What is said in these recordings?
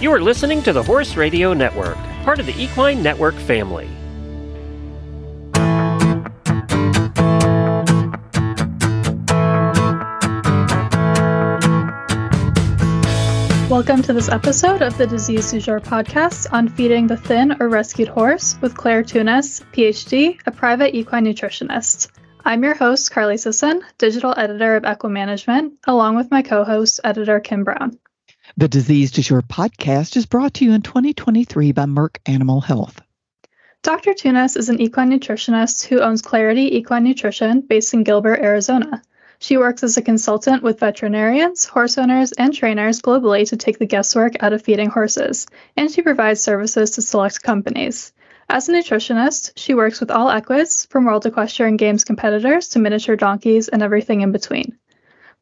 You are listening to the Horse Radio Network, part of the Equine Network family. Welcome to this episode of the Disease du Jour podcast on feeding the thin or rescued horse with Clair Thunes, PhD, a private equine nutritionist. I'm your host, Carly Sisson, digital editor of Equimanagement, along with my co host, editor Kim Brown. The Disease du Jour podcast is brought to you in 2023 by Merck Animal Health. Dr. Thunes is an equine nutritionist who owns Clarity Equine Nutrition based in Gilbert, Arizona. She works as a consultant with veterinarians, horse owners, and trainers globally to take the guesswork out of feeding horses, and she provides services to select companies. As a nutritionist, she works with all equids, from World Equestrian Games competitors to miniature donkeys and everything in between.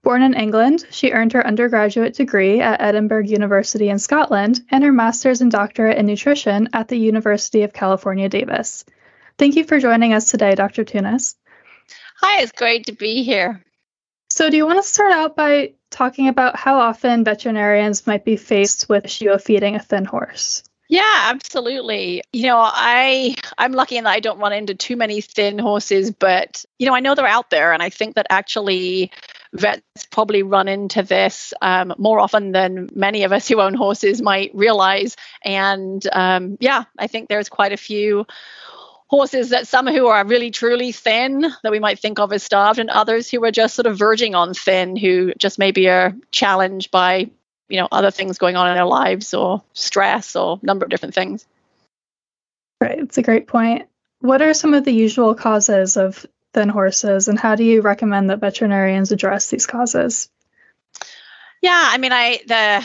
Born in England, she earned her undergraduate degree at Edinburgh University in Scotland and her master's and doctorate in nutrition at the University of California, Davis. Thank you for joining us today, Dr. Thunes. Hi, it's great to be here. So, do you want to start out by talking about how often veterinarians might be faced with issue of feeding a thin horse? Yeah, absolutely. You know, I I'm lucky in that I don't run into too many thin horses, but you know, I know they're out there, and I think that actually vets probably run into this um, more often than many of us who own horses might realize. And um, yeah, I think there's quite a few horses that some who are really truly thin that we might think of as starved and others who are just sort of verging on thin who just maybe are challenged by you know other things going on in their lives or stress or a number of different things. Right. It's a great point. What are some of the usual causes of thin horses and how do you recommend that veterinarians address these causes yeah i mean i the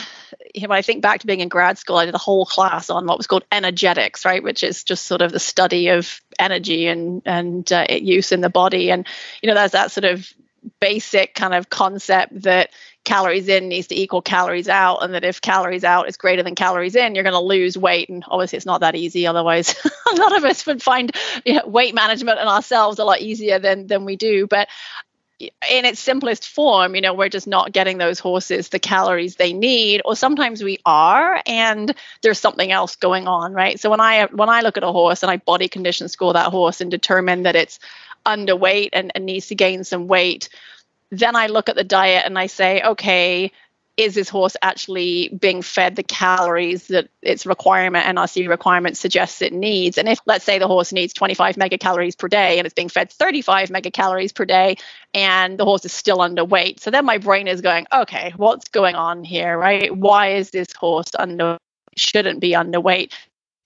you know, when I think back to being in grad school, I did a whole class on what was called energetics, right, which is just sort of the study of energy and and uh, use in the body. And you know, there's that sort of basic kind of concept that calories in needs to equal calories out and that if calories out is greater than calories in you're going to lose weight and obviously it's not that easy otherwise a lot of us would find you know, weight management and ourselves a lot easier than than we do but in its simplest form, you know, we're just not getting those horses the calories they need, or sometimes we are, and there's something else going on, right? So when I when I look at a horse and I body condition score that horse and determine that it's underweight and, and needs to gain some weight, then I look at the diet and I say, okay, is this horse actually being fed the calories that its requirement NRC requirement suggests it needs? And if let's say the horse needs 25 megacalories per day and it's being fed 35 megacalories per day and the horse is still underweight. So then my brain is going, okay, what's going on here, right? Why is this horse under shouldn't be underweight?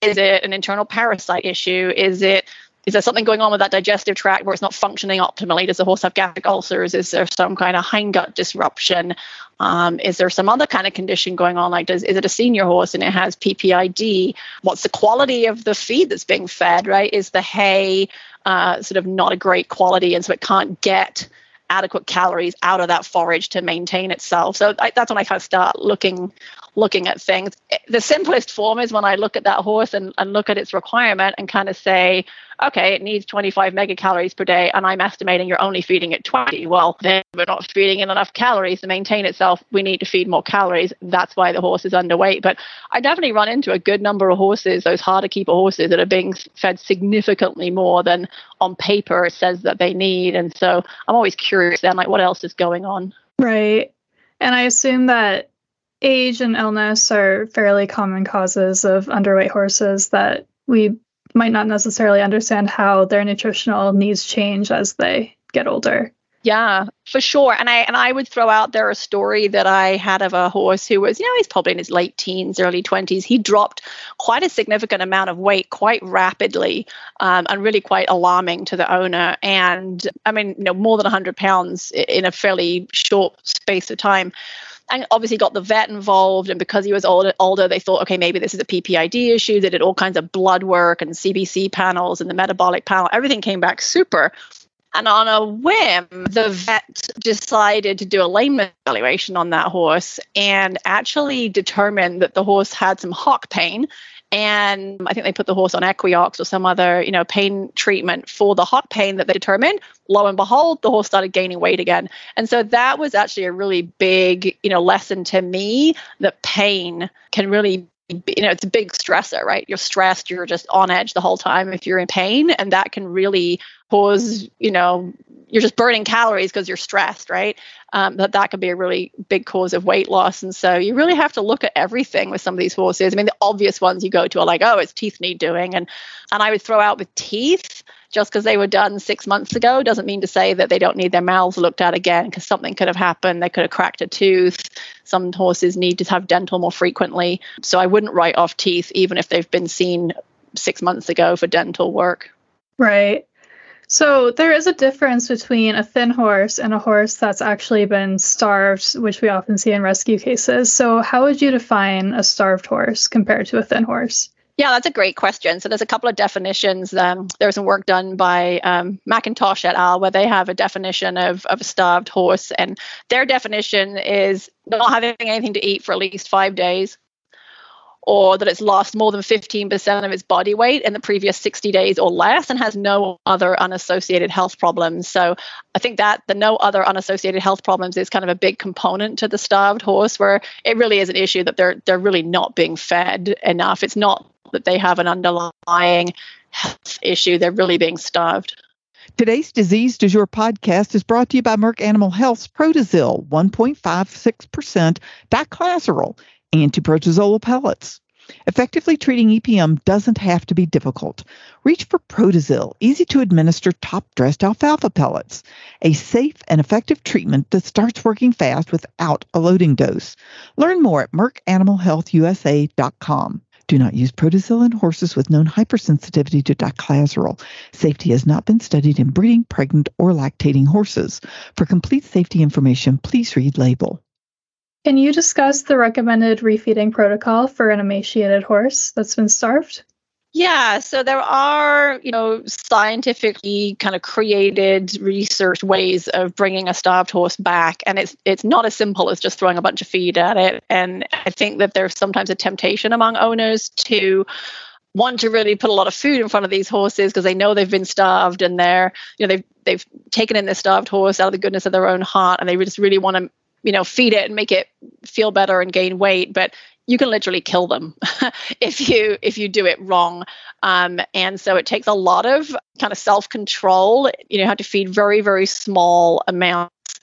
Is it an internal parasite issue? Is it is there something going on with that digestive tract where it's not functioning optimally? Does the horse have gastric ulcers? Is there some kind of hindgut disruption? Um, is there some other kind of condition going on? Like, does is it a senior horse and it has PPID? What's the quality of the feed that's being fed? Right? Is the hay uh, sort of not a great quality, and so it can't get adequate calories out of that forage to maintain itself. So I, that's when I kind of start looking looking at things. The simplest form is when I look at that horse and, and look at its requirement and kind of say, okay, it needs 25 megacalories per day, and I'm estimating you're only feeding it 20. Well, then we're not feeding it enough calories to maintain itself. We need to feed more calories. That's why the horse is underweight. But I definitely run into a good number of horses, those harder keeper horses that are being fed significantly more than on paper it says that they need. And so I'm always curious then, like, what else is going on? Right. And I assume that age and illness are fairly common causes of underweight horses that we might not necessarily understand how their nutritional needs change as they get older. Yeah, for sure. And I and I would throw out there a story that I had of a horse who was, you know, he's probably in his late teens, early twenties. He dropped quite a significant amount of weight quite rapidly, um, and really quite alarming to the owner. And I mean, you know, more than 100 pounds in a fairly short space of time and obviously got the vet involved. And because he was older, older, they thought, okay, maybe this is a PPID issue. They did all kinds of blood work and CBC panels and the metabolic panel. Everything came back super. And on a whim, the vet decided to do a lameness evaluation on that horse and actually determined that the horse had some hock pain and I think they put the horse on Equioxx or some other, you know, pain treatment for the hot pain that they determined. Lo and behold, the horse started gaining weight again. And so that was actually a really big, you know, lesson to me that pain can really you know it's a big stressor right you're stressed you're just on edge the whole time if you're in pain and that can really cause you know you're just burning calories because you're stressed right um, that that can be a really big cause of weight loss and so you really have to look at everything with some of these horses i mean the obvious ones you go to are like oh it's teeth need doing and and i would throw out with teeth just because they were done six months ago doesn't mean to say that they don't need their mouths looked at again because something could have happened. They could have cracked a tooth. Some horses need to have dental more frequently. So I wouldn't write off teeth even if they've been seen six months ago for dental work. Right. So there is a difference between a thin horse and a horse that's actually been starved, which we often see in rescue cases. So how would you define a starved horse compared to a thin horse? Yeah, that's a great question. So there's a couple of definitions. Um, there's some work done by um, McIntosh et al. where they have a definition of, of a starved horse, and their definition is not having anything to eat for at least five days, or that it's lost more than 15% of its body weight in the previous 60 days or less and has no other unassociated health problems. So I think that the no other unassociated health problems is kind of a big component to the starved horse where it really is an issue that they're they're really not being fed enough. It's not that they have an underlying health issue. They're really being starved. Today's Disease Du Jour podcast is brought to you by Merck Animal Health's Protazil 1.56% diclazuril antiprotozoal pellets. Effectively treating EPM doesn't have to be difficult. Reach for Protazil, easy to administer top dressed alfalfa pellets, a safe and effective treatment that starts working fast without a loading dose. Learn more at merckanimalhealthusa.com. Do not use Protazil in horses with known hypersensitivity to diclazuril. Safety has not been studied in breeding, pregnant, or lactating horses. For complete safety information, please read label. Can you discuss the recommended refeeding protocol for an emaciated horse that's been starved? Yeah, so there are, you know, scientifically kind of created research ways of bringing a starved horse back, and it's it's not as simple as just throwing a bunch of feed at it. And I think that there's sometimes a temptation among owners to want to really put a lot of food in front of these horses because they know they've been starved and they're, you know, they've they've taken in this starved horse out of the goodness of their own heart, and they just really want to you know feed it and make it feel better and gain weight but you can literally kill them if you if you do it wrong. Um, and so it takes a lot of kind of self-control. You know you have to feed very very small amounts.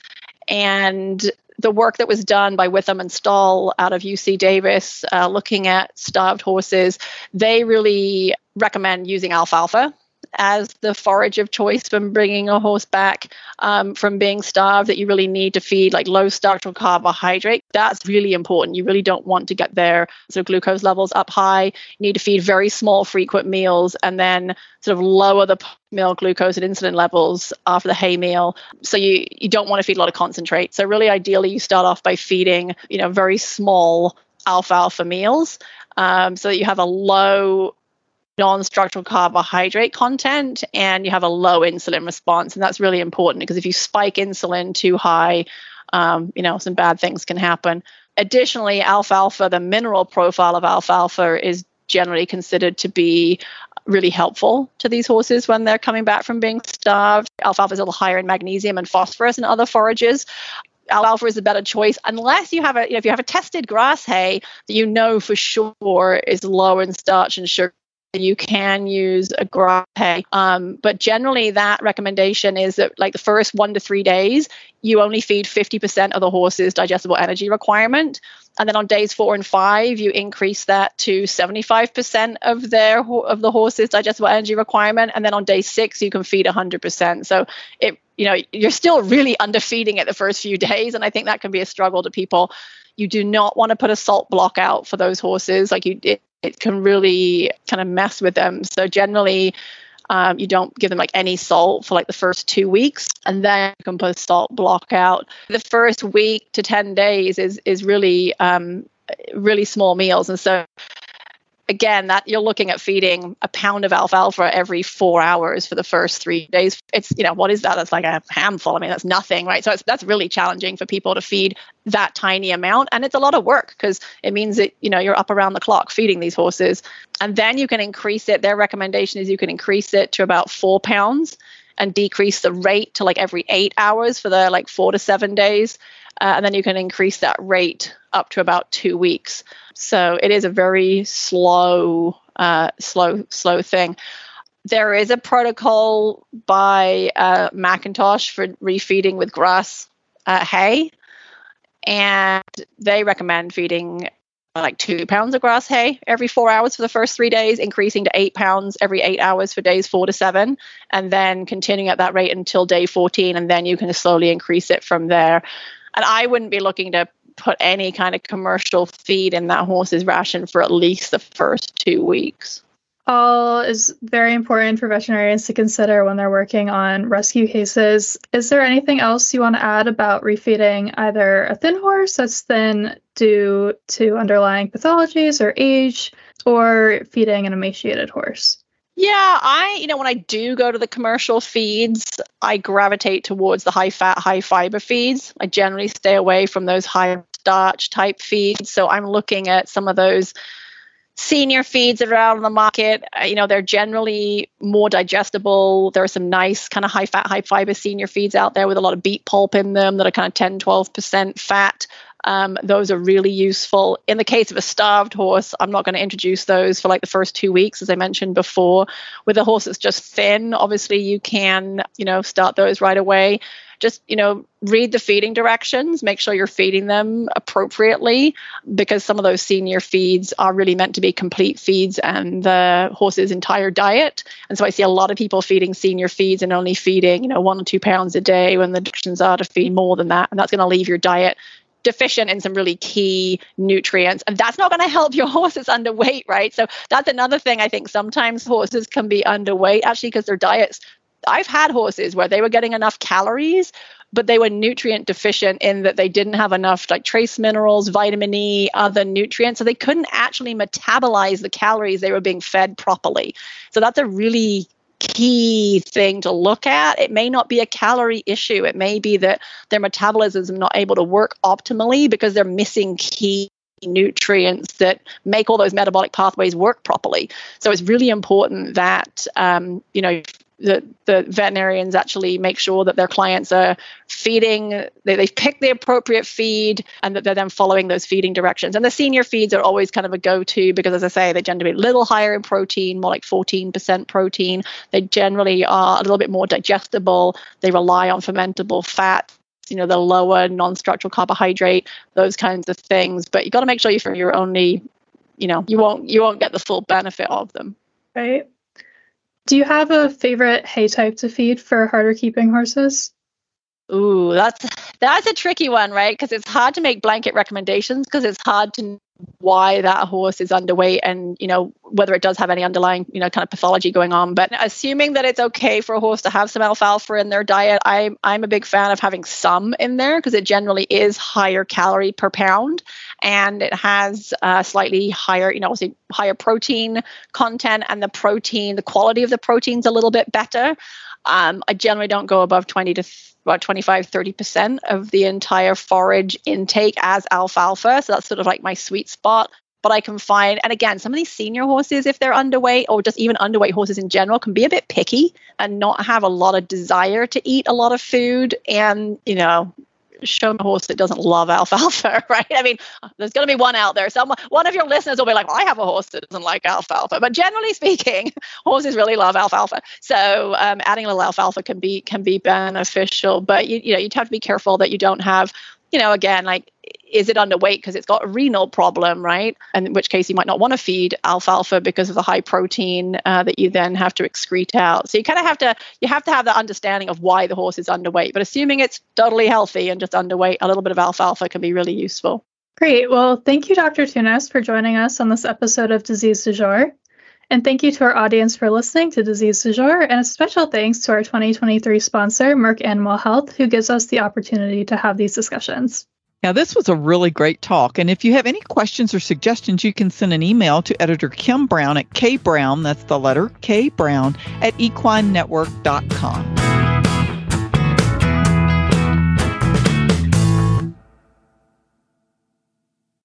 And the work that was done by Witham and Stull out of UC Davis, uh, looking at starved horses, they really recommend using alfalfa as the forage of choice when bringing a horse back um, from being starved that you really need to feed like low structural carbohydrate. That's really important. You really don't want to get their sort of glucose levels up high. You need to feed very small frequent meals and then sort of lower the meal glucose and insulin levels after the hay meal. So you you don't want to feed a lot of concentrate. So really ideally you start off by feeding you know very small alfalfa meals um, so that you have a low non-structural carbohydrate content and you have a low insulin response. And that's really important because if you spike insulin too high um, you know some bad things can happen. Additionally alfalfa the mineral profile of alfalfa is generally considered to be really helpful to these horses when they're coming back from being starved. Alfalfa is a little higher in magnesium and phosphorus and other forages. Alfalfa is a better choice unless you have a you know, if you have a tested grass hay that you know for sure is low in starch and sugar you can use a hay. Um, but generally, that recommendation is that, like the first one to three days, you only feed 50% of the horse's digestible energy requirement. And then on days four and five, you increase that to 75% of their of the horse's digestible energy requirement. And then on day six, you can feed 100%. So it, you know, you're still really underfeeding it the first few days, and I think that can be a struggle to people. You do not want to put a salt block out for those horses. Like you, it, it can really kind of mess with them. So generally, um, you don't give them like any salt for like the first two weeks, and then you can put salt block out. The first week to ten days is is really um, really small meals, and so again that you're looking at feeding a pound of alfalfa every four hours for the first three days. It's you know what is that? That's like a handful. I mean that's nothing right? So that's really challenging for people to feed that tiny amount. And it's a lot of work because it means that you know you're up around the clock feeding these horses. And then you can increase it. Their recommendation is you can increase it to about four pounds and decrease the rate to like every eight hours for the like four to seven days. Uh, and then you can increase that rate up to about two weeks. So it is a very slow, uh, slow, slow thing. There is a protocol by uh, McIntosh for refeeding with grass uh, hay, and they recommend feeding like two pounds of grass hay every four hours for the first three days, increasing to eight pounds every eight hours for days four to seven, and then continuing at that rate until day 14. And then you can slowly increase it from there. And I wouldn't be looking to put any kind of commercial feed in that horse's ration for at least the first two weeks. All is very important for veterinarians to consider when they're working on rescue cases. Is there anything else you want to add about refeeding either a thin horse that's thin due to underlying pathologies or age, or feeding an emaciated horse? Yeah, I, you know, when I do go to the commercial feeds, I gravitate towards the high fat, high fiber feeds. I generally stay away from those high starch type feeds. So I'm looking at some of those senior feeds that are out on the market. Uh, you know, they're generally more digestible. There are some nice kind of high fat, high fiber senior feeds out there with a lot of beet pulp in them that are kind of 10, 12% fat. Um, those are really useful. In the case of a starved horse, I'm not going to introduce those for like the first two weeks, as I mentioned before. With a horse that's just thin, obviously you can, you know, start those right away. Just, you know, read the feeding directions, make sure you're feeding them appropriately because some of those senior feeds are really meant to be complete feeds and the horse's entire diet. And so I see a lot of people feeding senior feeds and only feeding, you know, one or two pounds a day when the directions are to feed more than that. And that's going to leave your diet deficient in some really key nutrients and that's not going to help your horses underweight right? So that's another thing i think sometimes horses can be underweight actually because their diets i've had horses where they were getting enough calories but they were nutrient deficient in that they didn't have enough like trace minerals vitamin e other nutrients so they couldn't actually metabolize the calories they were being fed properly. So that's a really key thing to look at. It may not be a calorie issue. It may be that their metabolism is not able to work optimally because they're missing key nutrients that make all those metabolic pathways work properly. So it's really important that um, you know the, the veterinarians actually make sure that their clients are feeding, they, they've picked the appropriate feed and that they're then following those feeding directions. And the senior feeds are always kind of a go to because, as I say, they tend to be a little higher in protein, more like 14% protein. They generally are a little bit more digestible. They rely on fermentable fat you know the lower non-structural carbohydrate those kinds of things but you've got to make sure you're only you know you won't you won't get the full benefit of them right do you have a favorite hay type to feed for harder keeping horses? Ooh, that's that's a tricky one, right? Because it's hard to make blanket recommendations because it's hard to why that horse is underweight and you know whether it does have any underlying you know kind of pathology going on but assuming that it's okay for a horse to have some alfalfa in their diet i'm i'm a big fan of having some in there because it generally is higher calorie per pound and it has uh, slightly higher you know obviously higher protein content and the protein the quality of the protein's a little bit better um, I generally don't go above 20 to about 25, 30% of the entire forage intake as alfalfa. So that's sort of like my sweet spot. But I can find, and again, some of these senior horses, if they're underweight or just even underweight horses in general, can be a bit picky and not have a lot of desire to eat a lot of food. And, you know, show me a horse that doesn't love alfalfa, right? I mean, there's going to be one out there. Someone, one of your listeners will be like, well, I have a horse that doesn't like alfalfa. But generally speaking, horses really love alfalfa. So um, adding a little alfalfa can be can be beneficial. But you, you know, you'd have to be careful that you don't have you know, again, like, is it underweight because it's got a renal problem, right? And in which case you might not want to feed alfalfa because of the high protein uh, that you then have to excrete out. So you kind of have to you have to have that understanding of why the horse is underweight. But assuming it's totally healthy and just underweight, a little bit of alfalfa can be really useful. Great. Well, thank you, Dr. Thunes, for joining us on this episode of Disease du Jour. And thank you to our audience for listening to Disease du Jour, and a special thanks to our 2023 sponsor, Merck Animal Health, who gives us the opportunity to have these discussions. Now, this was a really great talk. And if you have any questions or suggestions, you can send an email to editor Kim Brown at kbrown, that's the letter K Brown, at equinenetwork.com.